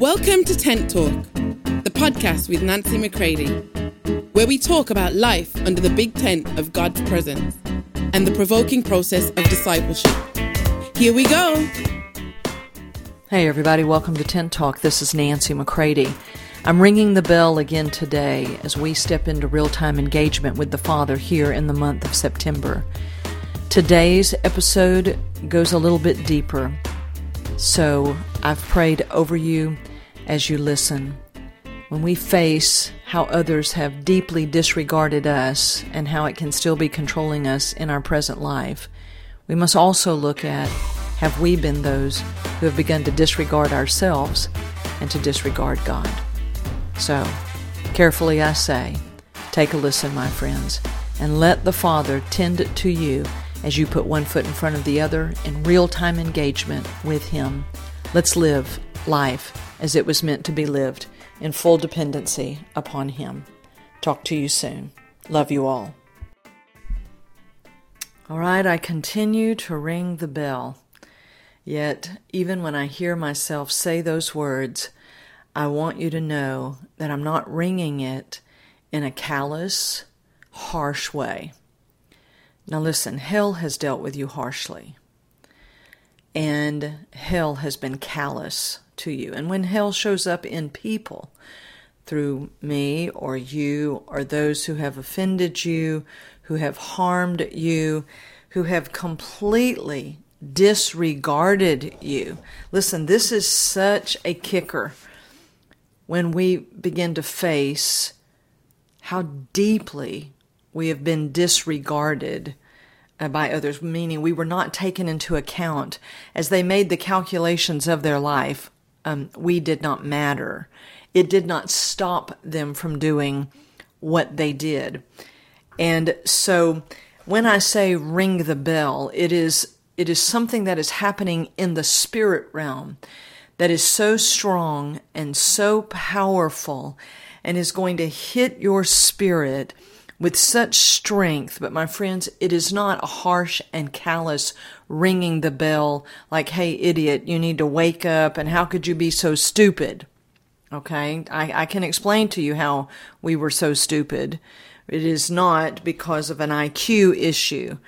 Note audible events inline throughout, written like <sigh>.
Welcome to Tent Talk, the podcast with Nancy McCready, where we talk about life under the big tent of God's presence and the provoking process of discipleship. Here we go. Hey, everybody, welcome to Tent Talk. This is Nancy McCready. I'm ringing the bell again today as we step into real time engagement with the Father here in the month of September. Today's episode goes a little bit deeper, so I've prayed over you as you listen. When we face how others have deeply disregarded us and how it can still be controlling us in our present life, we must also look at have we been those who have begun to disregard ourselves and to disregard God? So, carefully I say, take a listen, my friends, and let the Father tend to you as you put one foot in front of the other in real time engagement with Him. Let's live life as it was meant to be lived in full dependency upon Him. Talk to you soon. Love you all. All right, I continue to ring the bell. Yet, even when I hear myself say those words, I want you to know that I'm not ringing it in a callous, harsh way. Now, listen, hell has dealt with you harshly, and hell has been callous to you. And when hell shows up in people, through me or you or those who have offended you, who have harmed you, who have completely disregarded you. Listen, this is such a kicker when we begin to face how deeply we have been disregarded uh, by others, meaning we were not taken into account as they made the calculations of their life. Um, we did not matter. It did not stop them from doing what they did. And so when I say ring the bell, it is it is something that is happening in the spirit realm that is so strong and so powerful and is going to hit your spirit with such strength. But my friends, it is not a harsh and callous ringing the bell like, hey, idiot, you need to wake up and how could you be so stupid? Okay, I, I can explain to you how we were so stupid. It is not because of an IQ issue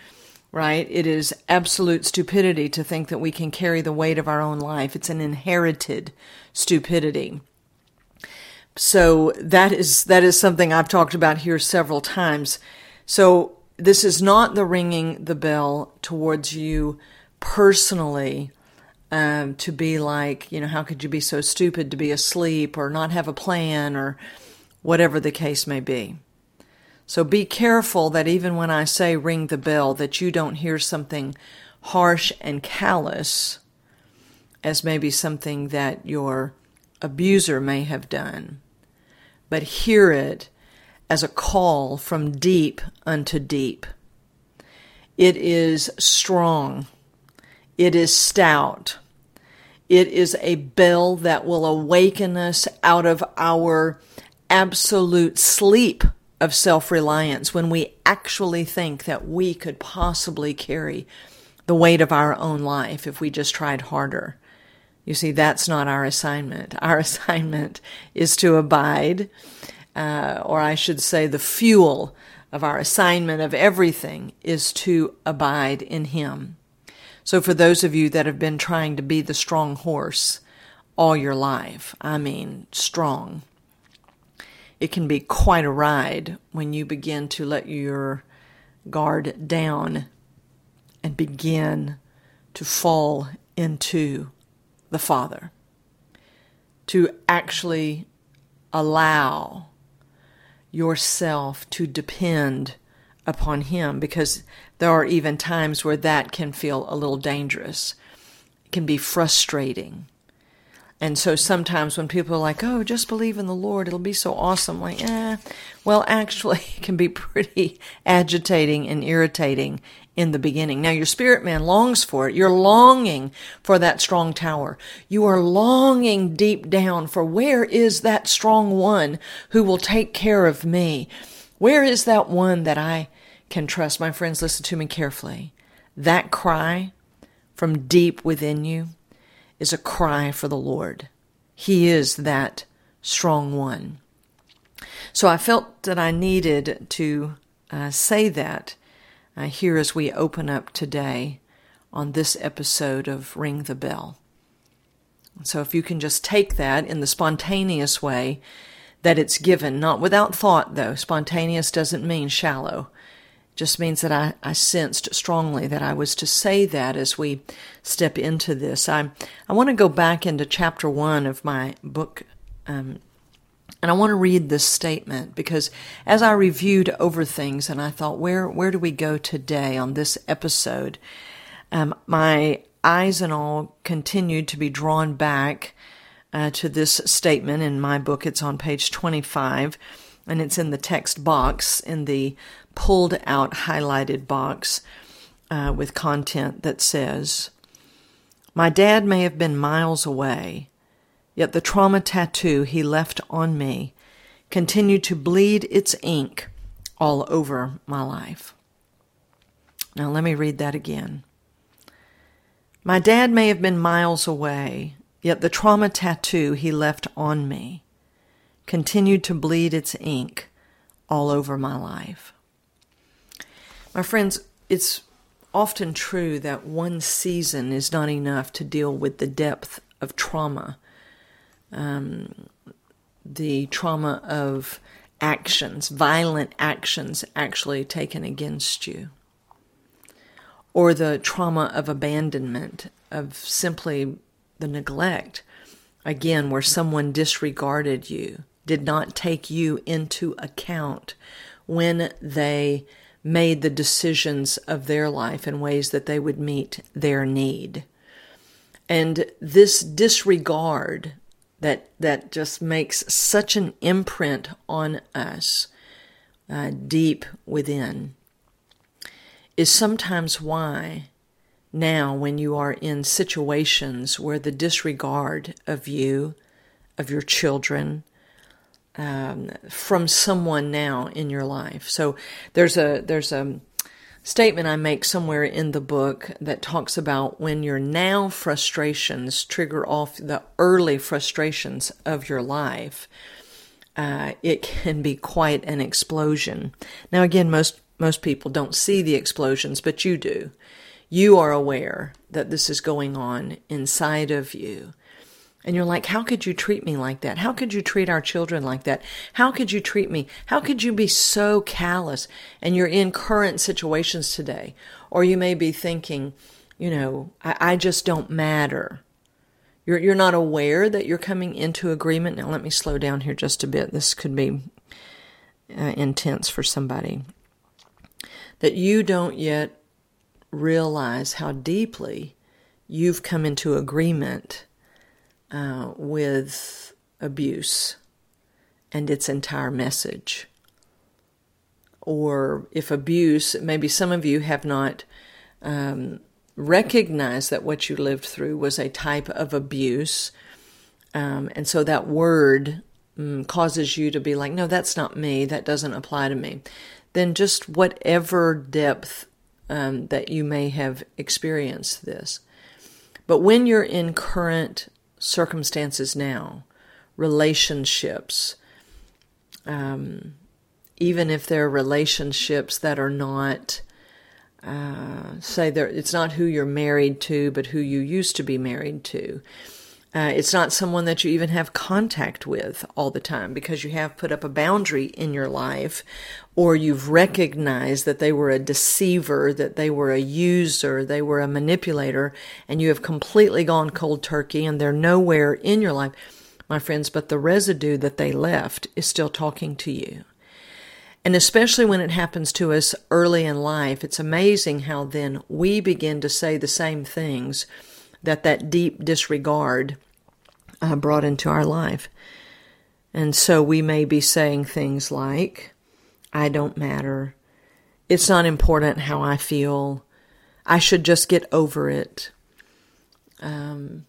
right? It is absolute stupidity to think that we can carry the weight of our own life. It's an inherited stupidity. So that is that is something I've talked about here several times. So this is not the ringing the bell towards you personally um, to be like, you know, how could you be so stupid to be asleep or not have a plan or whatever the case may be. So be careful that even when I say ring the bell, that you don't hear something harsh and callous as maybe something that your abuser may have done, but hear it as a call from deep unto deep. It is strong. It is stout. It is a bell that will awaken us out of our absolute sleep of self reliance when we actually think that we could possibly carry the weight of our own life if we just tried harder. You see, that's not our assignment. Our <laughs> assignment is to abide, uh, or I should say, the fuel of our assignment of everything is to abide in Him. So, for those of you that have been trying to be the strong horse all your life, I mean, strong, it can be quite a ride when you begin to let your guard down and begin to fall into the Father. To actually allow yourself to depend upon Him because there are even times where that can feel a little dangerous. It can be frustrating. And so sometimes when people are like, oh, just believe in the Lord, it'll be so awesome. Like, eh, well, actually, <laughs> it can be pretty <laughs> agitating and irritating in the beginning. Now, your spirit man longs for it. You're longing for that strong tower. You are longing deep down for where is that strong one who will take care of me? Where is that one that I can trust? My friends, listen to me carefully. That cry from deep within you is a cry for the Lord. He is that strong one. So I felt that I needed to uh, say that uh, here as we open up today on this episode of Ring the Bell. So if you can just take that in the spontaneous way that it's given, not without thought though. Spontaneous doesn't mean shallow. Just means that I, I sensed strongly that I was to say that as we step into this. I, I want to go back into chapter one of my book um, and I want to read this statement because as I reviewed over things and I thought, where, where do we go today on this episode? Um, my eyes and all continued to be drawn back uh, to this statement in my book. It's on page 25 and it's in the text box in the pulled out highlighted box uh, with content that says, My dad may have been miles away Yet the trauma tattoo he left on me continued to bleed its ink all over my life. Now, let me read that again. My dad may have been miles away, yet the trauma tattoo he left on me continued to bleed its ink all over my life. My friends, it's often true that one season is not enough to deal with the depth of trauma um, the trauma of actions, violent actions actually taken against you, or the trauma of abandonment, of simply the neglect, again, where someone disregarded you, did not take you into account when they made the decisions of their life in ways that they would meet their need. And this disregard that that just makes such an imprint on us uh, deep within is sometimes why now when you are in situations where the disregard of you of your children um, from someone now in your life. So there's a there's a statement I make somewhere in the book that talks about when your now frustrations trigger off the early frustrations of your life. Uh, it can be quite an explosion. Now, again, most most people don't see the explosions, but you do. You are aware that this is going on inside of you. And you're like, how could you treat me like that? How could you treat our children like that? How could you treat me? How could you be so callous? And you're in current situations today. Or you may be thinking, you know, I, I just don't matter. You're, you're not aware that you're coming into agreement. Now, let me slow down here just a bit. This could be uh, intense for somebody. That you don't yet realize how deeply you've come into agreement uh, with abuse and its entire message. Or if abuse, maybe some of you have not um, recognized that what you lived through was a type of abuse. Um, and so that word um, causes you to be like, no, that's not me. That doesn't apply to me. Then just whatever depth um, that you may have experienced this. But when you're in current circumstances now, relationships, um, even if they're relationships that are not, uh, say, it's not who you're married to, but who you used to be married to. Uh, it's not someone that you even have contact with all the time because you have put up a boundary in your life or you've recognized that they were a deceiver, that they were a user, they were a manipulator, and you have completely gone cold turkey and they're nowhere in your life, my friends, but the residue that they left is still talking to you. And especially when it happens to us early in life, it's amazing how then we begin to say the same things that that deep disregard uh, brought into our life. And so we may be saying things like, I don't matter. It's not important how I feel. I should just get over it. Um,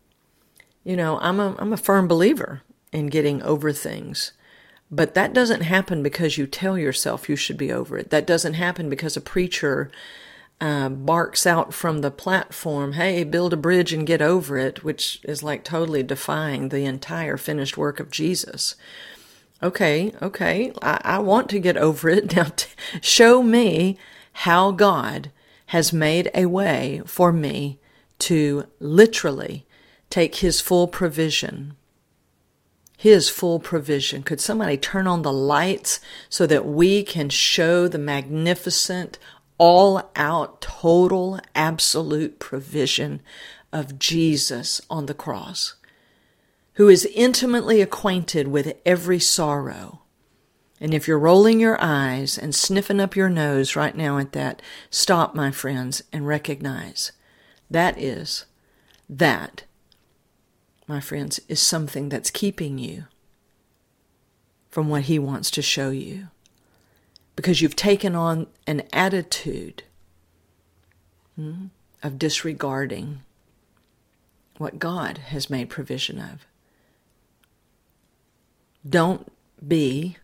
you know, I'm a, I'm a firm believer in getting over things. But that doesn't happen because you tell yourself you should be over it. That doesn't happen because a preacher uh, barks out from the platform, hey, build a bridge and get over it, which is like totally defying the entire finished work of Jesus. Okay, okay, I, I want to get over it. <laughs> Now, t- show me how God has made a way for me to literally take His full provision. His full provision. Could somebody turn on the lights so that we can show the magnificent, all out, total, absolute provision of Jesus on the cross, who is intimately acquainted with every sorrow. And if you're rolling your eyes and sniffing up your nose right now at that, stop, my friends, and recognize that is, that, my friends, is something that's keeping you from what He wants to show you because you've taken on an attitude hmm, of disregarding what God has made provision of. Don't be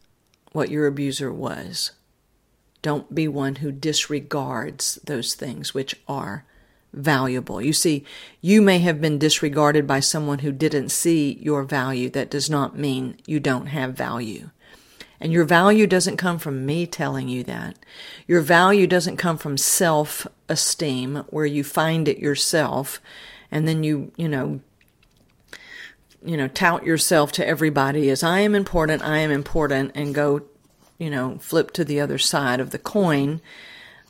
what your abuser was. Don't be one who disregards those things which are valuable. You see, you may have been disregarded by someone who didn't see your value. That does not mean you don't have value. And your value doesn't come from me telling you that. Your value doesn't come from self esteem, where you find it yourself and then you, you know, you know, tout yourself to everybody as I am important, I am important, and go, you know, flip to the other side of the coin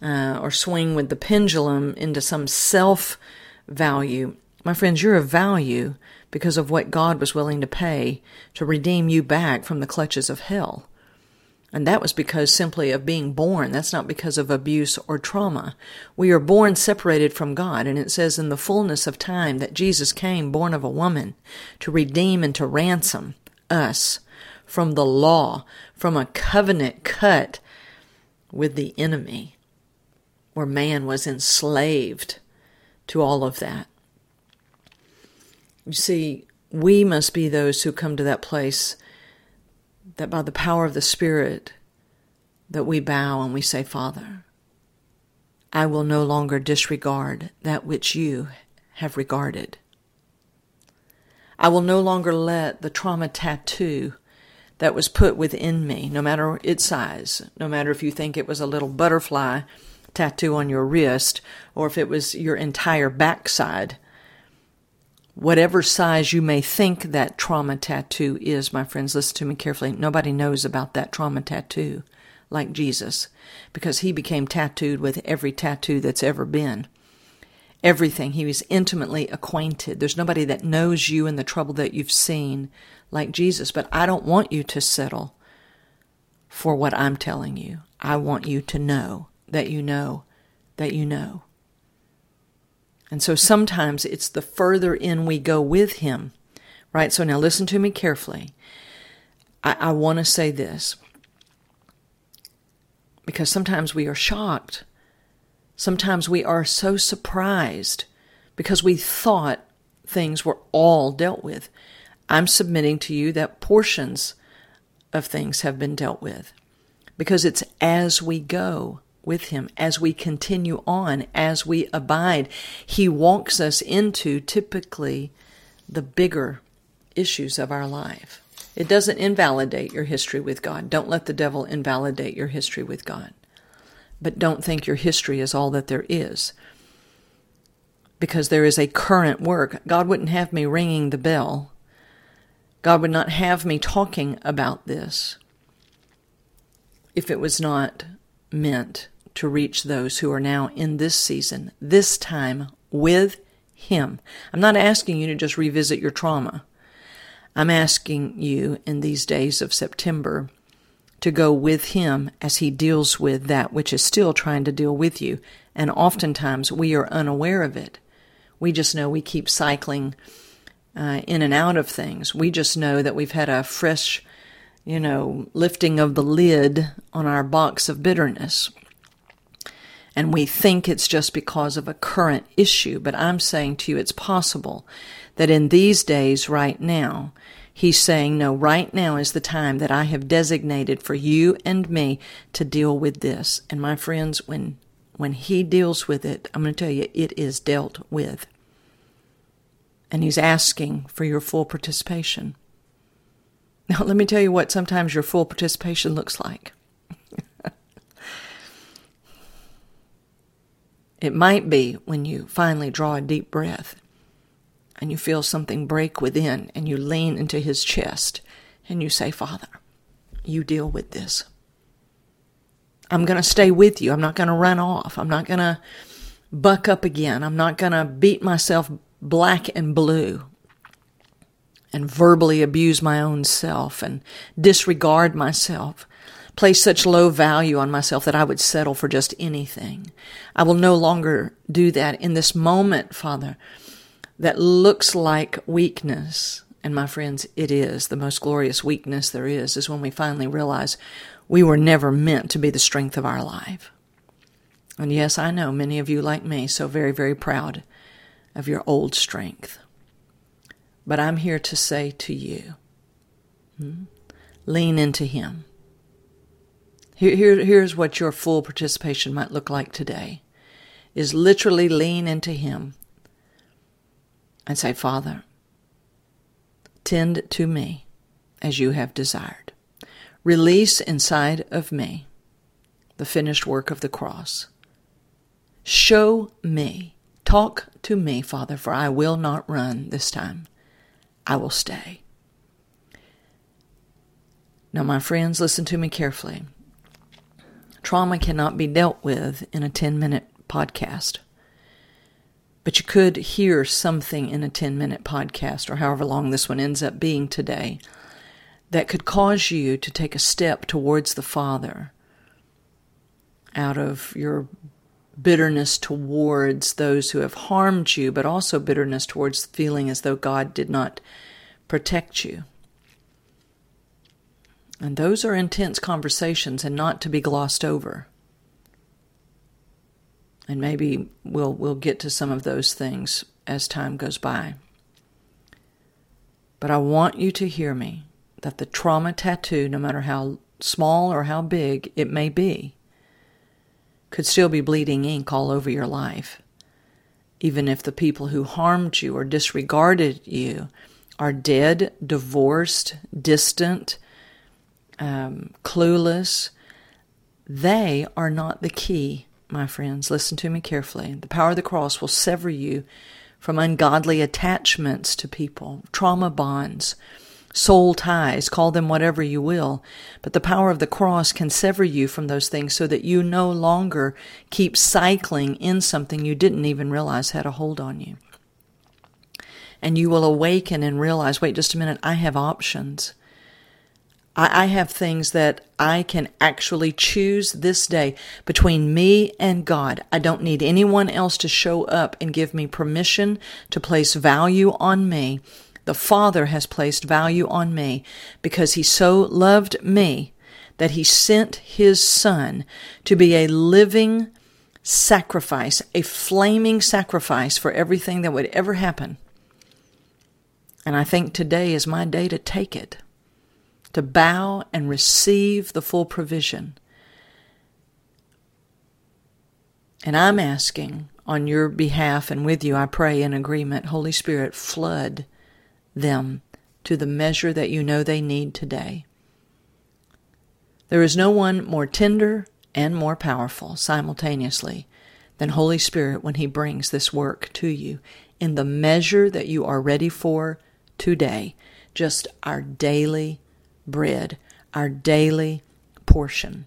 uh, or swing with the pendulum into some self value. My friends, you're of value because of what God was willing to pay to redeem you back from the clutches of hell. And that was because simply of being born. That's not because of abuse or trauma. We are born separated from God. And it says in the fullness of time that Jesus came born of a woman to redeem and to ransom us from the law, from a covenant cut with the enemy, where man was enslaved to all of that. You see, we must be those who come to that place that by the power of the Spirit that we bow and we say, Father, I will no longer disregard that which you have regarded. I will no longer let the trauma tattoo that was put within me, no matter its size, no matter if you think it was a little butterfly tattoo on your wrist or if it was your entire backside, whatever size you may think that trauma tattoo is, my friends, listen to me carefully. Nobody knows about that trauma tattoo like Jesus because he became tattooed with every tattoo that's ever been. Everything. He was intimately acquainted. There's nobody that knows you and the trouble that you've seen like Jesus. But I don't want you to settle for what I'm telling you. I want you to know that you know that you know. And so sometimes it's the further in we go with Him, right? So now listen to me carefully. I, I want to say this because sometimes we are shocked. Sometimes we are so surprised because we thought things were all dealt with. I'm submitting to you that portions of things have been dealt with because it's as we go with him as we continue on, as we abide. He walks us into typically the bigger issues of our life. It doesn't invalidate your history with God. Don't let the devil invalidate your history with God. But don't think your history is all that there is. Because there is a current work. God wouldn't have me ringing the bell. God would not have me talking about this if it was not meant to reach those who are now in this season, this time with Him. I'm not asking you to just revisit your trauma. I'm asking you in these days of September to go with Him as He deals with that which is still trying to deal with you. And oftentimes we are unaware of it. We just know we keep cycling uh, in and out of things. We just know that we've had a fresh, you know, lifting of the lid on our box of bitterness and we think it's just because of a current issue. But I'm saying to you, it's possible that in these days, right now, he's saying, no, right now is the time that I have designated for you and me to deal with this. And my friends, when when He deals with it, I'm going to tell you, it is dealt with. And He's asking for your full participation. Now, <laughs> let me tell you what sometimes your full participation looks like. It might be when you finally draw a deep breath and you feel something break within and you lean into his chest and you say, Father, you deal with this. I'm going to stay with you. I'm not going to run off. I'm not going to buck up again. I'm not going to beat myself black and blue and verbally abuse my own self and disregard myself, place such low value on myself that I would settle for just anything. I will no longer do that in this moment, Father that looks like weakness. And my friends, it is the most glorious weakness there is, is when we finally realize we were never meant to be the strength of our life. And yes, I know many of you, like me, so very, very proud of your old strength. But I'm here to say to you hmm, lean into Him. Here, here, here's what your full participation might look like today is literally lean into Him and say, Father, tend to me as you have desired. Release inside of me the finished work of the cross. Show me, talk to me, Father, for I will not run this time. I will stay. Now, my friends, listen to me carefully. Trauma cannot be dealt with in a 10 minute podcast. But you could hear something in a 10 minute podcast or however long this one ends up being today that could cause you to take a step towards the Father out of your bitterness towards those who have harmed you, but also bitterness towards feeling as though God did not protect you. And those are intense conversations and not to be glossed over and maybe we'll we'll get to some of those things as time goes by. But I want you to hear me that the trauma tattoo, no matter how small or how big it may be, could still be bleeding ink all over your life. Even if the people who harmed you or disregarded you are dead, divorced, distant, um, clueless, they are not the key my friends, listen to me carefully. The power of the cross will sever you from ungodly attachments to people, trauma bonds, soul ties, call them whatever you will. But the power of the cross can sever you from those things so that you no longer keep cycling in something you didn't even realize had a hold on you. And you will awaken and realize wait just a minute, I have options. I, I have things that I can actually choose this day between me and God. I don't need anyone else to show up and give me permission to place value on me. The Father has placed value on me because He so loved me that He sent His Son to be a living sacrifice, a flaming sacrifice for everything that would ever happen. And I think today is my day to take it to bow and receive the full provision. And I'm asking on your behalf and with you, I pray in agreement, Holy Spirit, flood them to the measure that you know they need today. There is no one more tender and more powerful simultaneously than Holy Spirit when He brings this work to you in the measure that you are ready for today. Just our daily bread, our daily portion.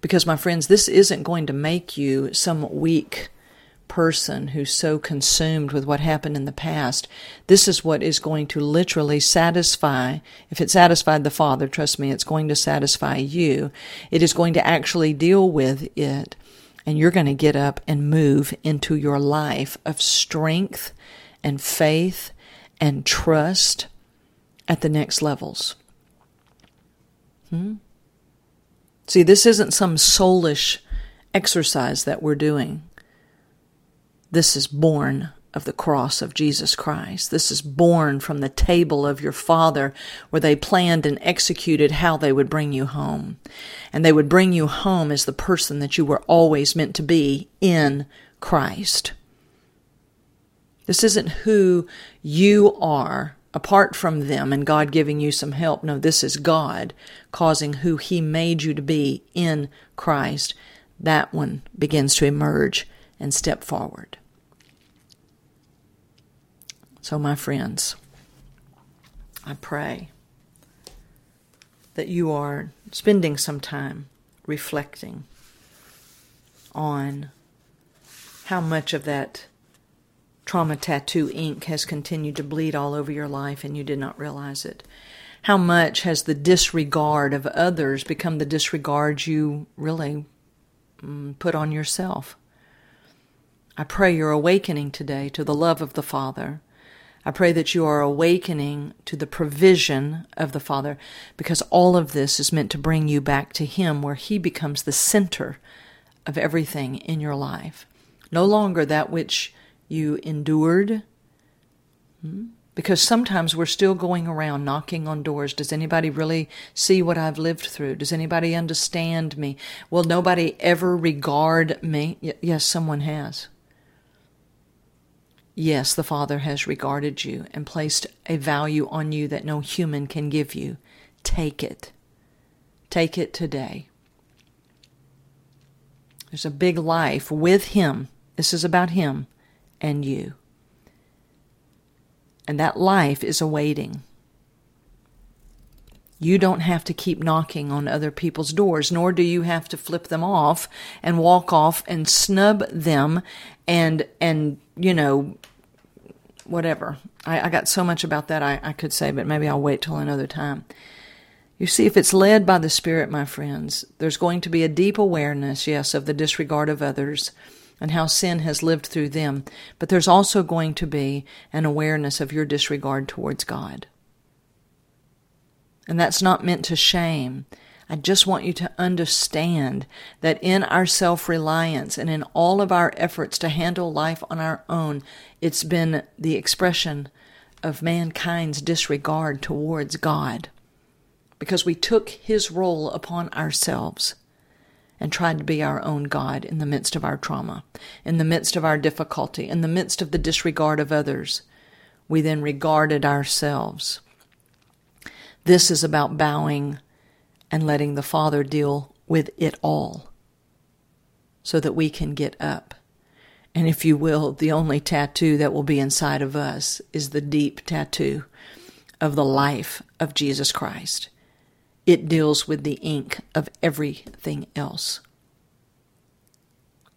Because, my friends, this isn't going to make you some weak person who's so consumed with what happened in the past. This is what is going to literally satisfy. If it satisfied the Father, trust me, it's going to satisfy you. It is going to actually deal with it. And you're going to get up and move into your life of strength and faith and trust at the next levels. Hmm? See, this isn't some soulish exercise that we're doing. This is born of the cross of Jesus Christ. This is born from the table of your Father, where they planned and executed how they would bring you home. And they would bring you home as the person that you were always meant to be in Christ. This isn't who you are apart from them and God giving you some help. No, this is God causing who He made you to be in Christ. That one begins to emerge and step forward. So, my friends, I pray that you are spending some time reflecting on how much of that trauma tattoo ink has continued to bleed all over your life and you did not realize it. How much has the disregard of others become the disregard you really mm, put on yourself? I pray you're awakening today to the love of the Father I pray that you are awakening to the provision of the Father because all of this is meant to bring you back to Him where He becomes the center of everything in your life. No longer that which you endured. Hmm? Because sometimes we're still going around knocking on doors. Does anybody really see what I've lived through? Does anybody understand me? Will nobody ever regard me? Y- yes, someone has. Yes, the Father has regarded you and placed a value on you that no human can give you. Take it. Take it today. There's a big life with Him. This is about Him and you. And that life is awaiting. You don't have to keep knocking on other people's doors, nor do you have to flip them off and walk off and snub them and and you know whatever. I, I got so much about that I, I could say, but maybe I'll wait till another time. You see, if it's led by the Spirit, my friends, there's going to be a deep awareness, yes, of the disregard of others and how sin has lived through them, but there's also going to be an awareness of your disregard towards God. And that's not meant to shame. I just want you to understand that in our self reliance and in all of our efforts to handle life on our own, it's been the expression of mankind's disregard towards God. Because we took His role upon ourselves and tried to be our own God in the midst of our trauma, in the midst of our difficulty, in the midst of the disregard of others. We then regarded ourselves. This is about bowing and letting the Father deal with it all so that we can get up. And if you will, the only tattoo that will be inside of us is the deep tattoo of the life of Jesus Christ. It deals with the ink of everything else.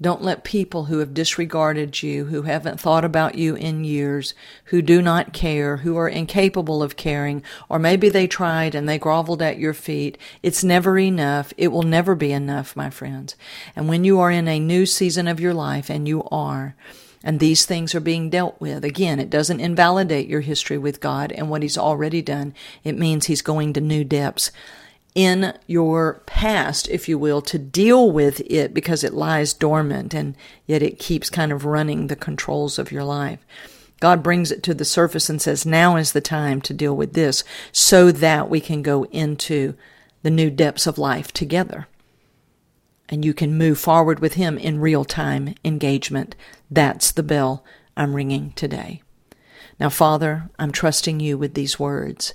Don't let people who have disregarded you, who haven't thought about you in years, who do not care, who are incapable of caring, or maybe they tried and they groveled at your feet. It's never enough. It will never be enough, my friends. And when you are in a new season of your life, and you are, and these things are being dealt with. Again, it doesn't invalidate your history with God and what He's already done. It means He's going to new depths in your past, if you will, to deal with it because it lies dormant and yet it keeps kind of running the controls of your life. God brings it to the surface and says, now is the time to deal with this so that we can go into the new depths of life together. And you can move forward with Him in real time engagement. That's the bell I'm ringing today. Now, Father, I'm trusting you with these words.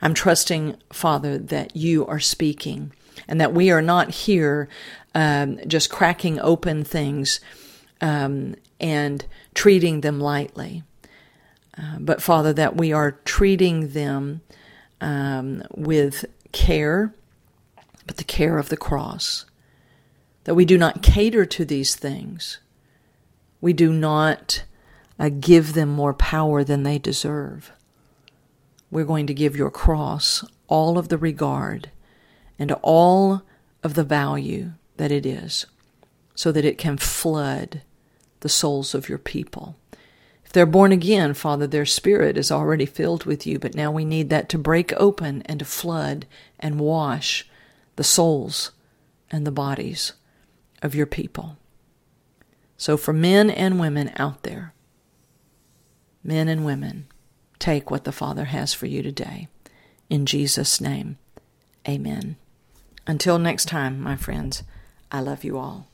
I'm trusting, Father, that you are speaking and that we are not here um, just cracking open things um, and treating them lightly. Uh, but, Father, that we are treating them um, with care, but the care of the cross. That we do not cater to these things. We do not uh, give them more power than they deserve we're going to give your cross all of the regard and all of the value that it is so that it can flood the souls of your people. If they're born again, Father, their spirit is already filled with you, but now we need that to break open and to flood and wash the souls and the bodies of your people. So, for men and women out there, Men and women, take what the Father has for you today. In Jesus' name, amen. Until next time, my friends, I love you all.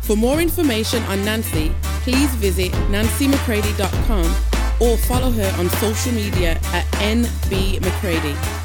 For more information on Nancy, please visit nancymccready.com or follow her on social media at nbmccready.